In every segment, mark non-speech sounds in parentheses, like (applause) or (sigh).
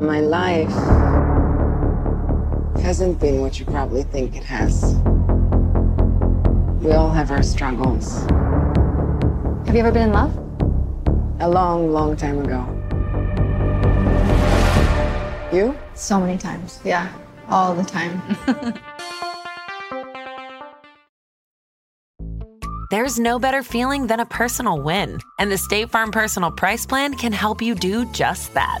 My life hasn't been what you probably think it has. We all have our struggles. Have you ever been in love? A long, long time ago. You? So many times. Yeah, all the time. (laughs) There's no better feeling than a personal win, and the State Farm Personal Price Plan can help you do just that.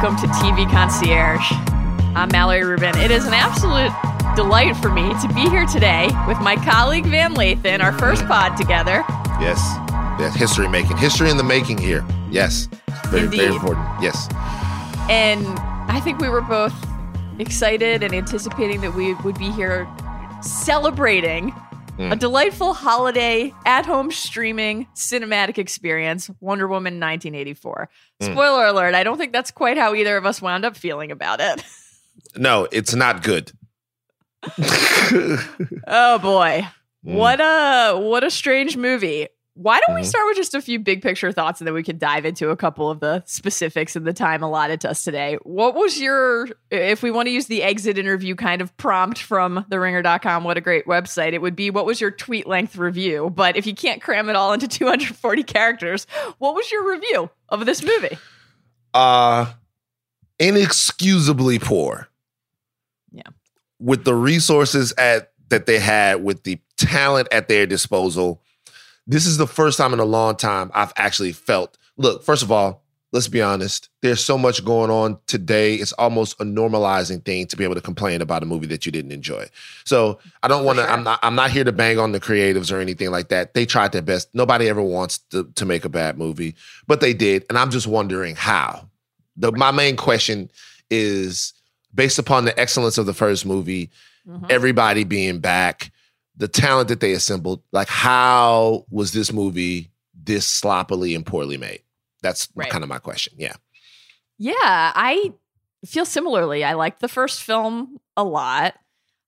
Welcome to TV Concierge. I'm Mallory Rubin. It is an absolute delight for me to be here today with my colleague Van Lathan, our first mm-hmm. pod together. Yes. Yes. History making. History in the making here. Yes. Very, very important. Yes. And I think we were both excited and anticipating that we would be here celebrating a mm. delightful holiday at home streaming cinematic experience, Wonder Woman 1984. Mm. Spoiler alert, I don't think that's quite how either of us wound up feeling about it. (laughs) No, it's not good. (laughs) Oh boy. Mm. What a what a strange movie. Why don't we start with just a few big picture thoughts and then we can dive into a couple of the specifics in the time allotted to us today. What was your if we want to use the exit interview kind of prompt from theringer.com, what a great website, it would be what was your tweet length review? But if you can't cram it all into 240 characters, what was your review of this movie? Uh inexcusably poor. Yeah. With the resources at that they had, with the talent at their disposal. This is the first time in a long time I've actually felt. Look, first of all, let's be honest. There's so much going on today. It's almost a normalizing thing to be able to complain about a movie that you didn't enjoy. So I don't want to. I'm not. I'm not here to bang on the creatives or anything like that. They tried their best. Nobody ever wants to, to make a bad movie, but they did, and I'm just wondering how. The my main question is based upon the excellence of the first movie, mm-hmm. everybody being back, the talent that they assembled. Like, how was this movie this sloppily and poorly made? That's Right. kind of my question. Yeah. Yeah, I feel similarly. I liked the first film a lot.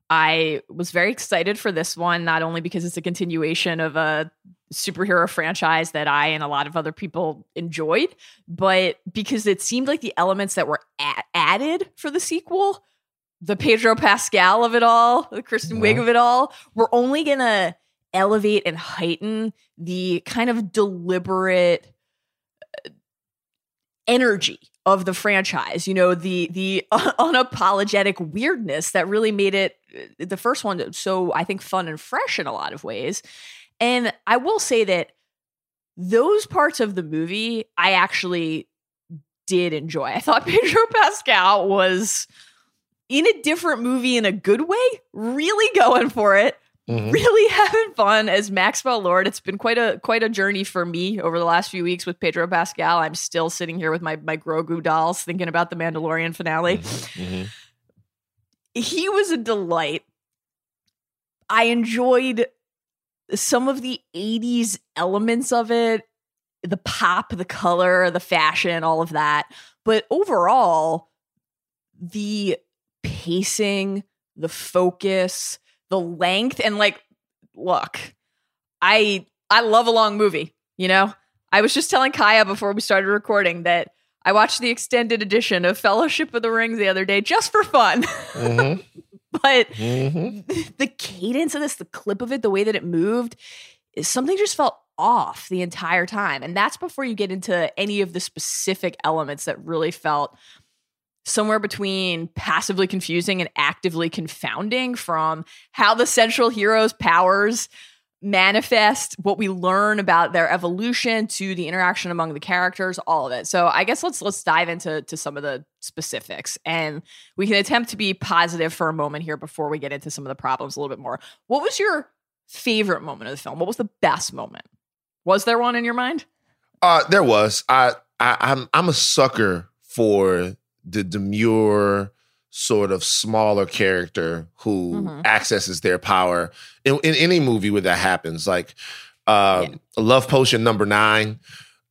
I was very excited for this one, not only because it's a continuation of a superhero franchise that I and a lot of other people enjoyed, but because it seemed like the elements that were a- added for the sequel, the Pedro Pascal of it all, the Kristen Wiig of it all, we're only going to elevate and heighten the kind of deliberate energy of the franchise you know the the (laughs) unapologetic weirdness that really made it uh, the first one so i think fun and fresh in a lot of ways. And i will say that those parts of the movie i actually did enjoy. I thought (laughs) pedro pascal was in a different movie in a good way really going for it Mhm. really (laughs) having fun as Maxwell Lord. It's been quite a quite a journey for me over the last few weeks with Pedro Pascal. I'm still sitting here with my my Grogu dolls thinking about the Mandalorian finale. Mhm. He was a delight. I enjoyed some of the 80s elements of it, the pop, the color, the fashion, all of that. But overall, the pacing, the focus, the length, and like, look, I I love a long movie, you know? I was just telling Kaya before we started recording that I watched the extended edition of Fellowship of the Rings the other day just for fun. Mhm. (laughs) but Mhm. (laughs) the cadence of this, the clip of it, the way that it moved, is something just felt off the entire time. And that's before you get into any of the specific elements that really felt somewhere between passively confusing and actively confounding from how the central hero's powers manifest what we learn about their evolution to the interaction among the characters all of it. So i guess let's let's dive into to some of the specifics and we can attempt to be positive for a moment here before we get into some of the problems a little bit more. What was your favorite moment of the film? What was the best moment? Was there one in your mind? Uh, there was. I, I I'm I'm a sucker for the demure sort of smaller character who Mhm. accesses their power in, in any movie where that happens. Like um, Love Potion number nine.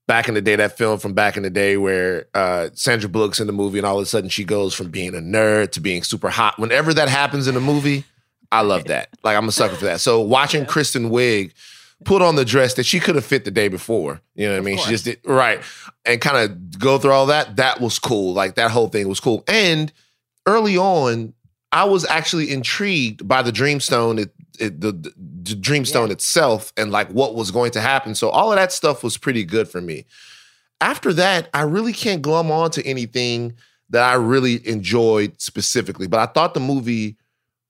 Back in the day, that film from back in the day where uh, Sandra Bullock's in the movie and all of a sudden she goes from being a nerd to being super hot. Whenever that happens in a movie, I love that. Like I'm a sucker for that. So watching Kristen Wiig put on the dress that she could have fit the day before, you know what I mean? She just did right and kind of go through all that. That was cool. Like that whole thing was cool. And early on, I was actually intrigued by the Dreamstone, it, it, the, the, Dreamstone itself, and like what was going to happen. So all of that stuff was pretty good for me. After that, I really can't glum on to anything that I really enjoyed specifically. But I thought the movie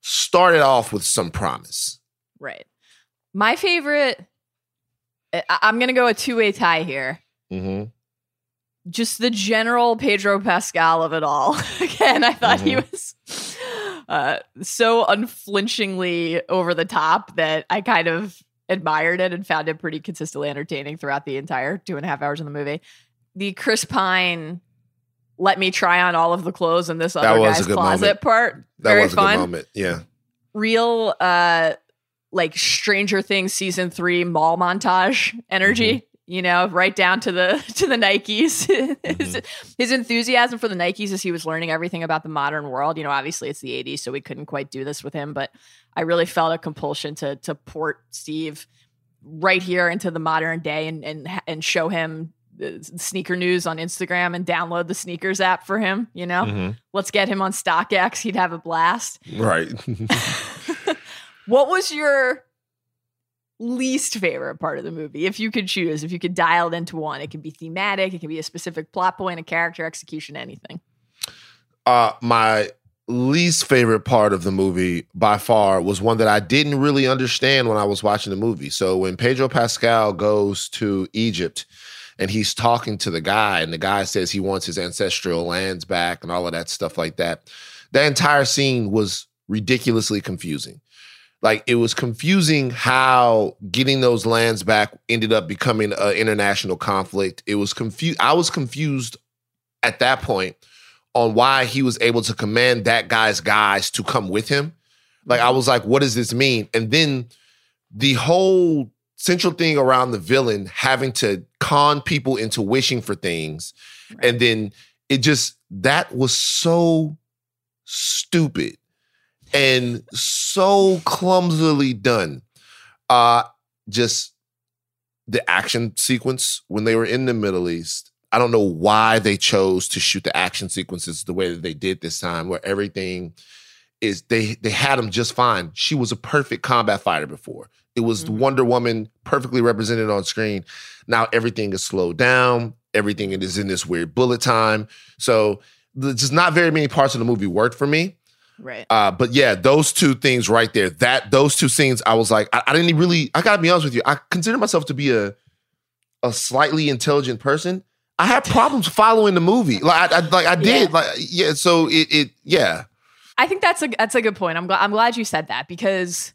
started off with some promise. Right. My favorite. I- I'm gonna go a two way tie here. Mm-hmm. just the general Pedro Pascal of it all. (laughs) Again, I thought he Mhm. was uh, so unflinchingly over the top that I kind of admired it and found it pretty consistently entertaining throughout the entire two and a half hours of the movie. The Chris Pine, let me try on all of the clothes in this other guy's closet moment. part. That very was a fun. good moment. Yeah. Real, uh, like Stranger Things season three mall montage energy. Mm-hmm. You know, right down to the (laughs) to the Nikes. (laughs) his, Mhm. his enthusiasm for the Nikes as he was learning everything about the modern world. You know, obviously it's the 80s, so we couldn't quite do this with him, but I really felt a compulsion to to port Steve right here into the modern day and and and show him sneaker news on Instagram and download the sneakers app for him. You know, Mhm. let's get him on StockX. He'd have a blast. Right. (laughs) what was your least favorite part of the movie? If you could choose, if you could dial it into one, it could be thematic, it could be a specific plot point, a character execution, anything. Uh, my least favorite part of the movie by far was one that I didn't really understand when I was watching the movie. So when Pedro Pascal goes to Egypt and he's talking to the guy, and the guy says he wants his ancestral lands back and all of that stuff like that, that entire scene was ridiculously confusing. Like it was confusing how getting those lands back ended up becoming an international conflict. It was confused. I was confused at that point on why he was able to command that guy's guys to come with him. Like I mm-hmm. was like, what does this mean? And then the whole central thing around the villain having to con people into wishing for things. And then it just that was so stupid and so clumsily done. Uh just the action sequence when they were in the Middle East. I don't know why they chose to shoot the action sequences the way that they did this time, where everything is they they had them just fine. She was a perfect combat fighter before. It was Mhm. Wonder Woman perfectly represented on screen. Now everything is slowed down. Everything is in this weird bullet time. So just not very many parts of the movie worked for me. Right. Uh, but yeah, those two things right there, that those two scenes, I was like, I, I didn't really. I gotta be honest with you. I consider myself to be a a slightly intelligent person. I had problems following the movie. Like I, I like I did. Yeah. Like yeah. So it it yeah. I think that's a that's a good point. I'm glad I'm glad you said that because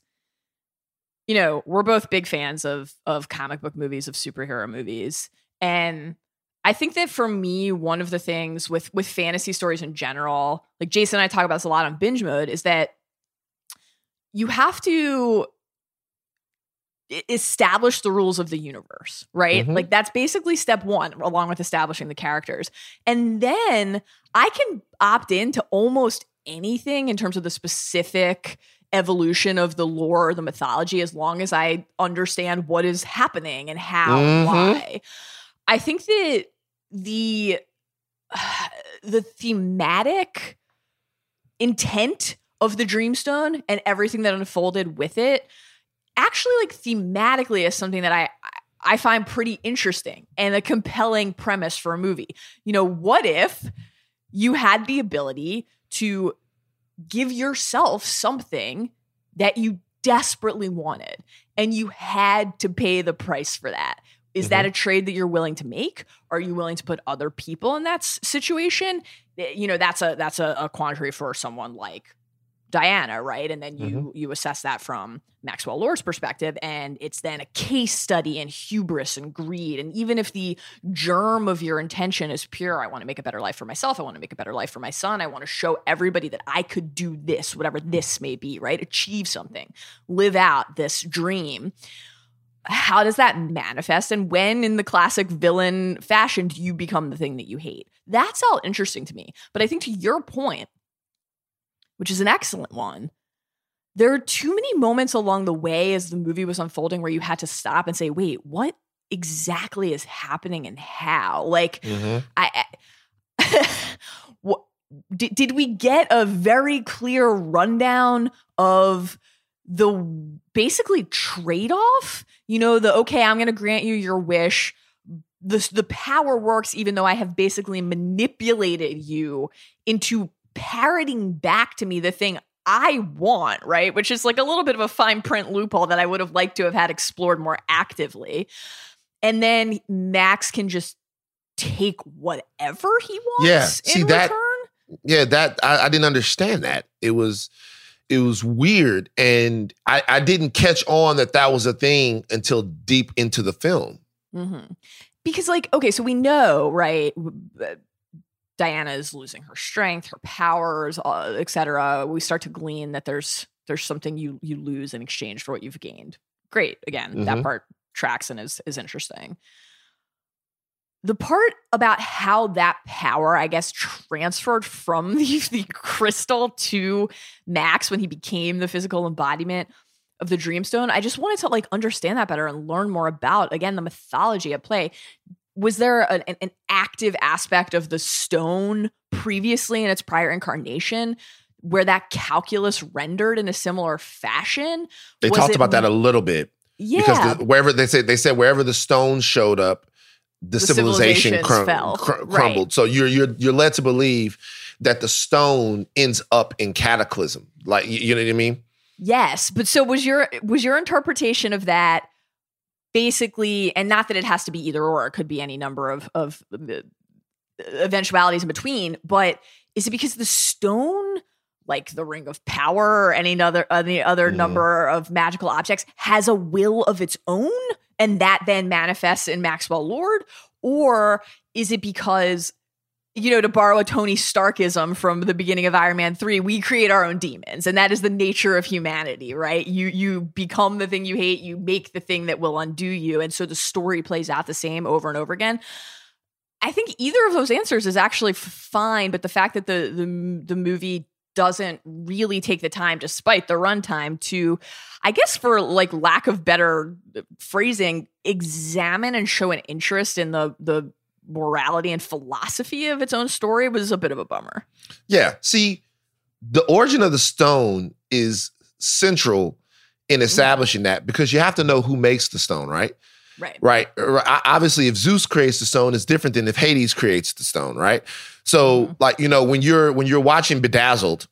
you know, we're both big fans of of comic book movies, of superhero movies. And I think that for me, one of the things with with fantasy stories in general, like Jason and I talk about this a lot on binge mode, is that you have to establish the rules of the universe, right? Mhm. Like that's basically step 1 along with establishing the characters. And then I can opt into almost anything in terms of the specific evolution of the lore or the mythology as long as I understand what is happening and how and Mhm. why. I think that the (sighs) the thematic intent of the dreamstone and everything that unfolded with it actually like thematically is something that I I find pretty interesting and a compelling premise for a movie. You know, what if you had the ability to give yourself something that you desperately wanted and you had to pay the price for that? Is that a trade that you're willing to make? Are you willing to put other people in that s- situation? You know, that's a that's a, a quandary for someone like Diana, right? And then you Mm-hmm. you assess that from Maxwell Lord's perspective, and it's then a case study in hubris and greed. And even if the germ of your intention is pure, I want to make a better life for myself. I want to make a better life for my son. I want to show everybody that I could do this, whatever this may be, right? Achieve something, live out this dream. How does that manifest? And when, in the classic villain fashion, do you become the thing that you hate? That's all interesting to me. But I think to your point, which is an excellent one. There are too many moments along the way as the movie was unfolding where you had to stop and say, wait, what exactly is happening and how? Like, Mhm. I, I (laughs) what, did, did we get a very clear rundown of the basically trade off? You know, the okay, I'm going to grant you your wish. The, the power works even though I have basically manipulated you into parroting back to me the thing I want, right? Which is like a little bit of a fine print loophole that I would have liked to have had explored more actively. And then Max can just take whatever he wants. Yeah, see in that- return? yeah that I, I didn't understand that it was it was weird and I, I didn't catch on that that was a thing until deep into the film Mm-hmm. Because, like, okay, so we know, right? uh, Diana is losing her strength, her powers, uh, etc. We start to glean that there's there's something you you lose in exchange for what you've gained. Great, again, that Mhm. part tracks and is is interesting. The part about how that power, I guess, transferred from (laughs) the, the crystal to Max when he became the physical embodiment of the Dreamstone. I just wanted to like understand that better and learn more about again the mythology at play. Was there an, an, active aspect of the stone previously in its prior incarnation where that calculus rendered in a similar fashion? they Was talked about that a little bit Yeah, because the, wherever they said they said wherever the stone showed up the, The civilization crum- fell. cr- Right. crumbled so you're you're you're led to believe that the stone ends up in cataclysm like you, you know what i mean Yes, but so was your was your interpretation of that basically, and not that it has to be either or; it could be any number of of uh, eventualities in between. But is it because the stone, like the Ring of Power or any other any other Mhm. number of magical objects, has a will of its own, and that then manifests in Maxwell Lord, or is it because you know, to borrow a Tony Starkism from the beginning of Iron Man 3, we create our own demons. And that is the nature of humanity, right? You you become the thing you hate, you make the thing that will undo you. And so the story plays out the same over and over again. I think either of those answers is actually fine, but the fact that the the, the movie doesn't really take the time despite the runtime to i guess for like lack of better uh, phrasing examine and show an interest in the the morality and philosophy of its own story was a bit of a bummer. Yeah. See, the origin of the stone is central in mm-hmm. establishing that because you have to know who makes the stone, right? Right. Right. Obviously, if Zeus creates the stone, it's different than if Hades creates the stone, right? So, Mhm. like you know, when you're when you're watching Bedazzled,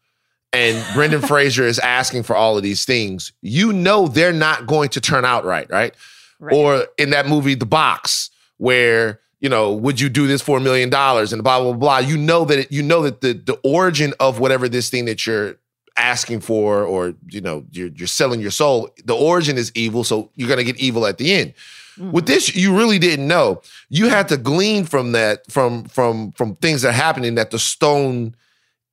and Brendan (laughs) Fraser is asking for all of these things, you know they're not going to turn out right, right? Right. Or in that movie, The Box, where you know, would you do this for a million dollars and blah blah blah. You know that it, you know that the the origin of whatever this thing that you're asking for, or you know, you're you're selling your soul. The origin is evil, so you're gonna get evil at the end. With this, you really didn't know. You had to glean from that, from from from things that are happening, that the stone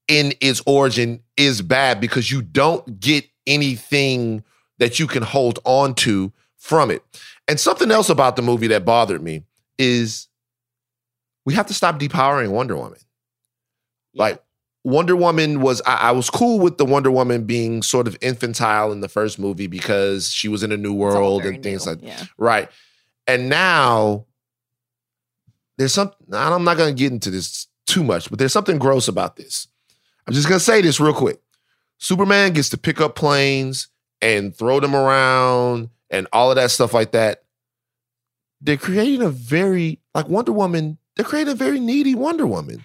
in its origin is bad because you don't get anything that you can hold on to from it. And something else about the movie that bothered me is we have to stop depowering Wonder Woman. Like Wonder Woman was, I, I was cool with the Wonder Woman being sort of infantile in the first movie because she was in a new world and things new. like yeah. Right. And now there's some I'm not going to get into this too much, but there's something gross about this. I'm just going to say this real quick. Superman gets to pick up planes and throw them around and all of that stuff like that. They're creating a very like Wonder Woman, they're creating a very needy Wonder Woman.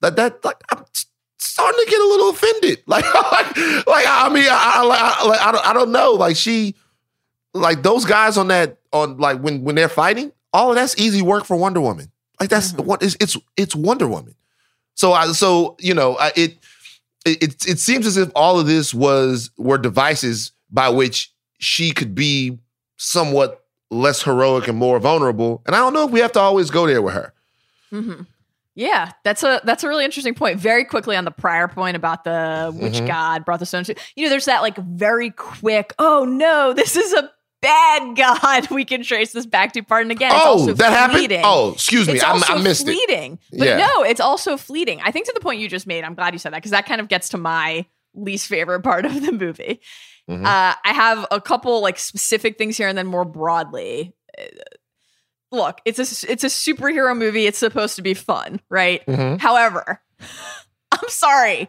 That that like I'm starting to get a little offended. Like (laughs) like, like I mean I, I, I, I don't know. Like she like those guys on that on like when when they're fighting, all of that's easy work for Wonder Woman. Like that's Mhm. what it's it's it's Wonder Woman. So I so you know I, it it, it seems as if all of this was were devices by which she could be somewhat less heroic and more vulnerable. And I don't know if we have to always go there with her. Mm-hmm. Yeah, that's a that's a really interesting point. Very quickly on the prior point about the witch Mhm. god brought the stone to you know, there's that like very quick, oh no, this is a bad god. (laughs) We can trace this back to part. And again, it's oh, also that happened. Oh, excuse me, it's I, I missed it. But Yeah. no, it's also fleeting. I think to the point you just made, I'm glad you said that because that kind of gets to my least favorite (laughs) part of the movie. Mhm. Uh, I have a couple like specific things here, and then more broadly. uh, Look, it's a it's a superhero movie. It's supposed to be fun, right? Mhm. However, (laughs) I'm sorry,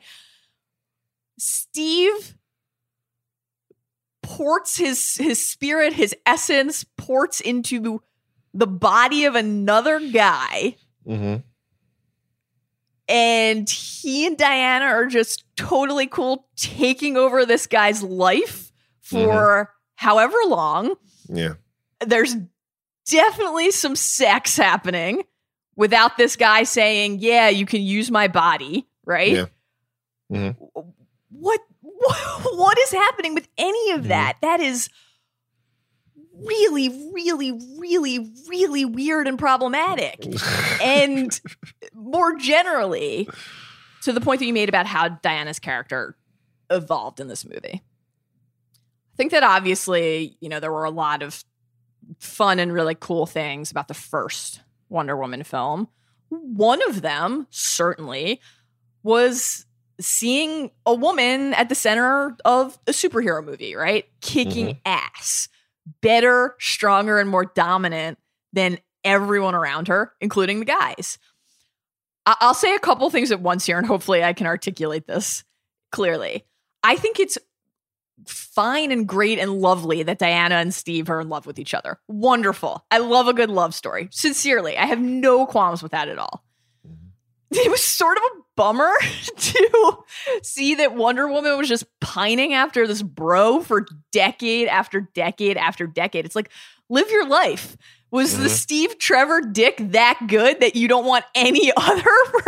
Steve ports his his spirit, his essence, ports into the body of another guy Mhm. and he and Diana are just totally cool taking over this guy's life for however long. Yeah. There's definitely some sex happening without this guy saying, "Yeah, you can use my body," right? Yeah. Mhm. What, (laughs) what is happening with any of that? That is really really really really weird and problematic (laughs) and more generally, to the point that you made about how Diana's character evolved in this movie. I think that obviously, you know, there were a lot of fun and really cool things about the first Wonder Woman film. One of them, certainly, was seeing a woman at the center of a superhero movie, right? Kicking mm-hmm. ass. Better, stronger, and more dominant than everyone around her, including the guys. I- I'll say a couple things at once here, and hopefully I can articulate this clearly. I think it's fine and great and lovely that Diana and Steve are in love with each other. Wonderful. I love a good love story. Sincerely, I have no qualms with that at all. It was sort of a bummer (laughs) to see that Wonder Woman was just pining after this bro for decade after decade after decade. It's like, live your life. Was the Mhm. Steve Trevor dick that good that you don't want any (laughs) other?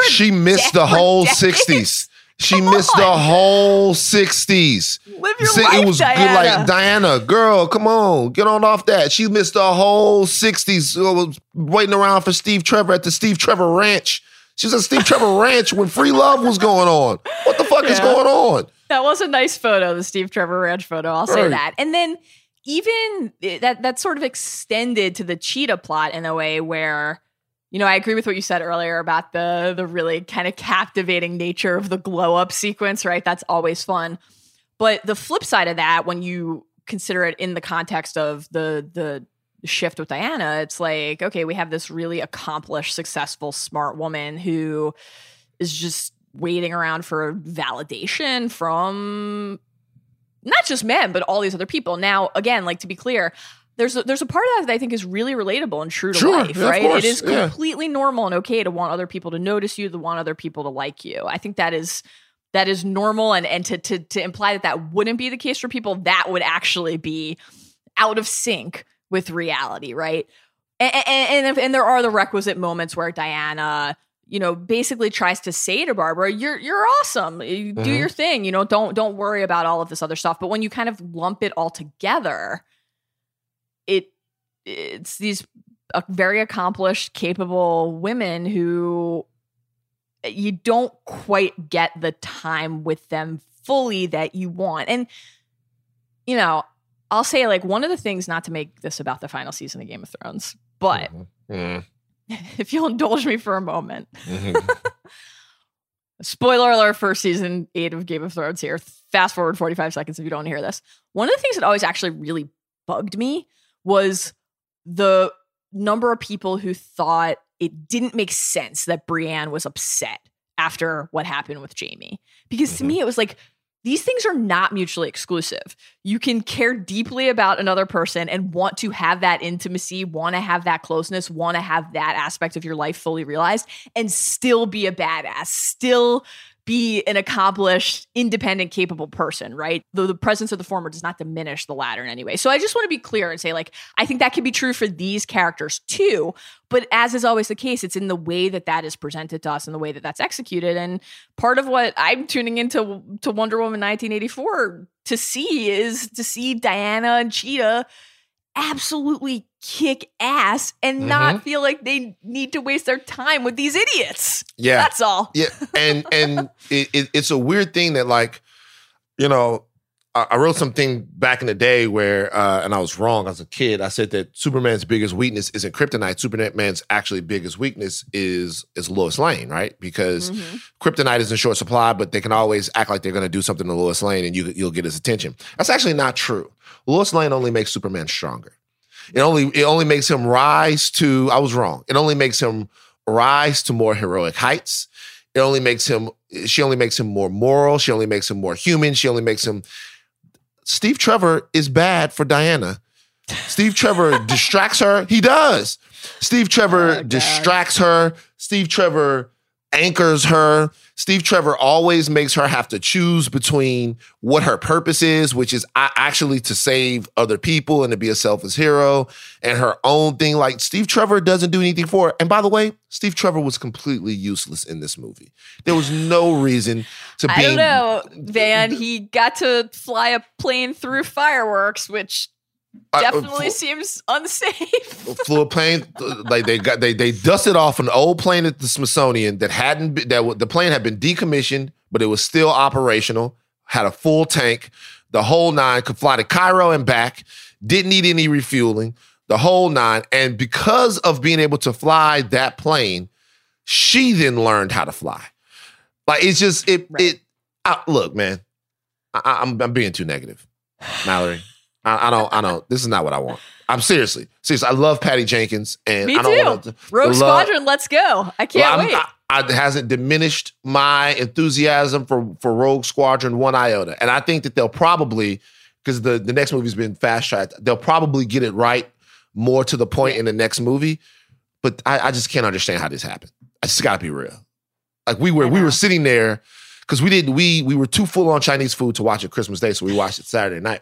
She missed the whole? 60s. She Come missed the whole 60s. Live your See, life, it was Diana. good like Diana, girl, come on, get on off that. She missed the whole 60s was waiting around for Steve Trevor at the Steve Trevor Ranch. She was at Steve Trevor Ranch when free love was going on. What the fuck is going on? That was a nice photo, the Steve Trevor Ranch photo. I'll say Right. that. And then even that that sort of extended to the cheetah plot in a way where, you know, I agree with what you said earlier about the the really kind of captivating nature of the glow up sequence, right? That's always fun. But the flip side of that, when you consider it in the context of the the shift with Diana, it's like, okay, we have this really accomplished, successful, smart woman who is just waiting around for validation from not just men, but all these other people. Now, again, like to be clear, there's a, there's a part of that that I think is really relatable and true to Sure, life, yeah, right? it is yeah. completely normal and okay to want other people to notice you, to want other people to like you. I think that is that is normal, and and to to to imply that that wouldn't be the case for people, that would actually be out of sync with reality, right? And and, and, and there are the requisite moments where Diana, you know, basically tries to say to Barbara, "You're you're awesome. You Do Mhm. your thing. You know, don't don't worry about all of this other stuff." But when you kind of lump it all together, it it's these uh, very accomplished, capable women who you don't quite get the time with them fully that you want. And you know, I'll say like one of the things not to make this about the final season of Game of Thrones, but Mhm. (laughs) if you'll indulge me for a moment. Mhm. (laughs) Spoiler alert for season eight of Game of Thrones here. Fast forward 45 seconds if you don't want to hear this. One of the things that always actually really bugged me was the number of people who thought it didn't make sense that Brienne was upset after what happened with Jaime. Because to Mhm. me, it was like, these things are not mutually exclusive. You can care deeply about another person and want to have that intimacy, want to have that closeness, want to have that aspect of your life fully realized, and still be a badass, still be an accomplished, independent, capable person, right? Though the presence of the former does not diminish the latter in any way. So I just want to be clear and say, like, I think that can be true for these characters too. But as is always the case, it's in the way that that is presented to us and the way that that's executed. And part of what I'm tuning into to Wonder Woman 1984 to see is to see Diana and Cheetah absolutely kick ass and Mhm. not feel like they need to waste their time with these idiots. Yeah. That's all. Yeah, and and (laughs) it, it, it's a weird thing that like, you know, I, wrote something back in the day where, uh, and I was wrong as a kid. I said that Superman's biggest weakness isn't kryptonite. Superman's actually biggest weakness is is Lois Lane, right? Because Mhm. kryptonite is in short supply, but they can always act like they're going to do something to Lois Lane, and you you'll get his attention. That's actually not true. Lois Lane only makes Superman stronger. It only it only makes him rise to. I was wrong. It only makes him rise to more heroic heights. It only makes him. She only makes him more moral. She only makes him more human. She only makes him. Steve Trevor is bad for Diana. Steve Trevor (laughs) distracts her. He does. Steve Trevor Oh, distracts her. Steve Trevor anchors her. Steve Trevor always makes her have to choose between what her purpose is, which is actually to save other people and to be a selfless hero, and her own thing. Like Steve Trevor doesn't do anything for her. And by the way, Steve Trevor was completely useless in this movie. There was no reason to be. I don't know, Van. He got to fly a plane through fireworks, which Definitely uh, seems unsafe. (laughs) flew a plane like they got they they dusted off an old plane at the Smithsonian that hadn't been, that the plane had been decommissioned but it was still operational had a full tank the whole nine could fly to Cairo and back didn't need any refueling the whole nine and because of being able to fly that plane she then learned how to fly like it's just it Right. it I, look man I, I- I'm I'm being too negative Mallory I, I don't I don't this is not what I want I'm seriously serious. I love Patty Jenkins, and Me I don't too. want to. Rogue love- Squadron, let's go. I can't Well, wait. I, I, it hasn't diminished my enthusiasm for for Rogue Squadron one iota, and I think that they'll probably because the the next movie's been fast tracked. They'll probably get it right more to the point in the next movie. But I, I just can't understand how this happened. I just got to be real. Like we were we were sitting there because we didn't we we were too full on Chinese food to watch it Christmas Day, so we watched it Saturday night,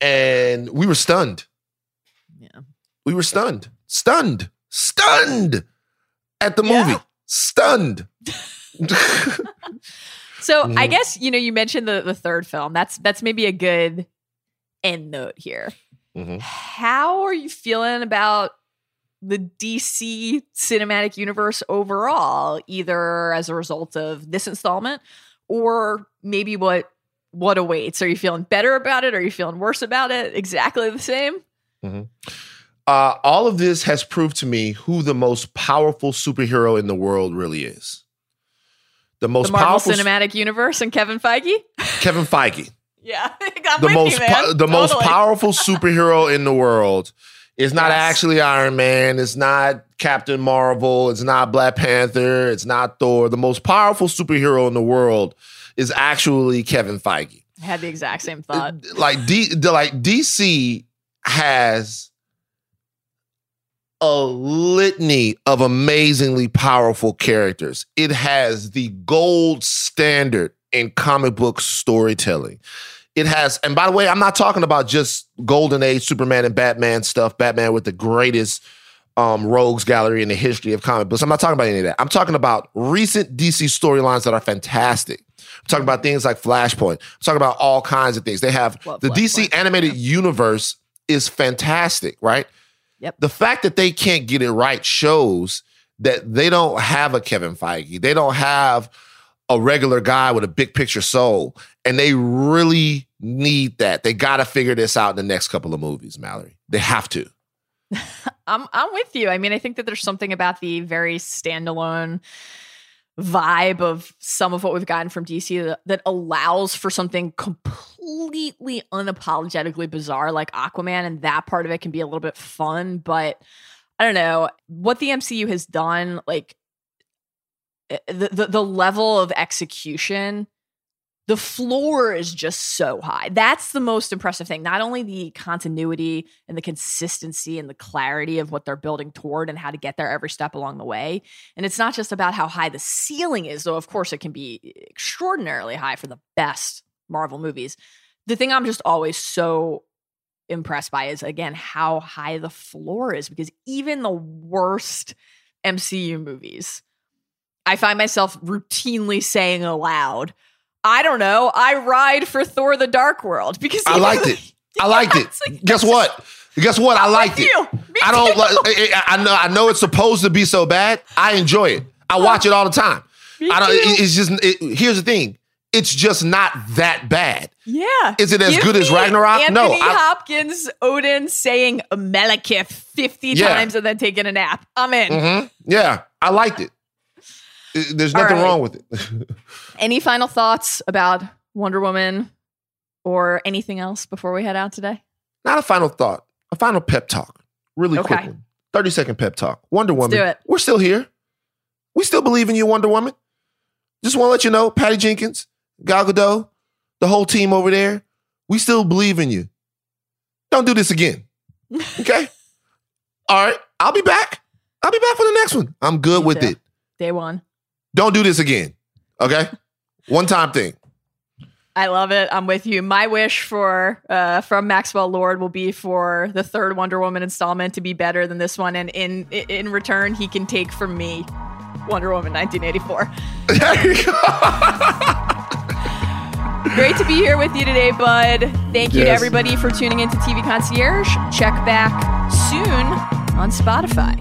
and we were stunned. Yeah. We were stunned, stunned, stunned at the movie, Yeah. stunned. (laughs) So I Mhm. guess you know you mentioned the the third film. That's that's maybe a good end note here. Mhm. How are you feeling about the DC cinematic universe overall, either as a result of this installment or maybe what what awaits? Are you feeling better about it? Are you feeling worse about it? Exactly the same? Uh, all of this has proved to me who the most powerful superhero in the world really is. The most the Marvel powerful Cinematic Universe and Kevin Feige? Kevin Feige. (laughs) Yeah. The most you, po- the most (laughs) powerful superhero in the world is not Yes. actually Iron Man. It's not Captain Marvel. It's not Black Panther. It's not Thor. The most powerful superhero in the world is actually Kevin Feige. I had the exact same thought. Uh, like D, the, like DC has a litany of amazingly powerful characters. It has the gold standard in comic book storytelling. It has, and by the way, I'm not talking about just Golden Age Superman and Batman stuff, Batman with the greatest um, rogues gallery in the history of comic books. I'm not talking about any of that. I'm talking about recent DC storylines that are fantastic. I'm talking about things like Flashpoint. I'm talking about all kinds of things. They have Love the DC animated universe is fantastic, right? Yep. The fact that they can't get it right shows that they don't have a Kevin Feige. They don't have a regular guy with a big picture soul. And they really need that. They got to figure this out in the next couple of movies, Mallory. They have to. I'm I'm with you. I mean, I think that there's something about the very standalone vibe of some of what we've gotten from DC that, that allows for something completely unapologetically bizarre like Aquaman and that part of it can be a little bit fun, but I don't know, what the MCU has done like eh, the the, the level of execution the floor is just so high. That's the most impressive thing. Not only the continuity and the consistency and the clarity of what they're building toward and how to get there every step along the way. And it's not just about how high the ceiling is, though, of course, it can be extraordinarily high for the best Marvel movies. The thing I'm just always so impressed by is, again, how high the floor is, because even the worst MCU movies, I find myself routinely saying aloud, I don't know. I ride for Thor: The Dark World because I liked it. (laughs) I liked it. like, Guess what? Guess what? I liked it. I don't like. I, I know. I know it's supposed to be so bad. I enjoy it. I watch it all the time. I don't. it- it's just. It, here's the thing. It's just not that bad. Yeah. Is it as Give good as Ragnarok? Anthony No, I- Hopkins, Odin saying Malekith 50 Yeah. times and then taking a nap. I'm in. Mhm. Yeah, I liked it. It- There's nothing right. wrong with it. (laughs) Any final thoughts about Wonder Woman or anything else before we head out today? Not a final thought. A final pep talk. Really Okay. quick one. 30 second pep talk. Wonder Woman. do it. We're still here. We still believe in you, Wonder Woman. Just want to let you know, Patty Jenkins, Gal Gadot, the whole team over there, we still believe in you. Don't do this again. (laughs) Okay? All right. I'll be back. I'll be back for the next one. I'm good Me with too. it. Day one. Don't do this again. Okay? (laughs) One time thing. I love it. I'm with you. My wish for uh, from Maxwell Lord will be for the third Wonder Woman installment to be better than this one, and in in return, he can take from me Wonder Woman 1984. There you go. (laughs) Great to be here with you today, bud. Thank you to everybody for tuning into TV Concierge. Check back soon on Spotify.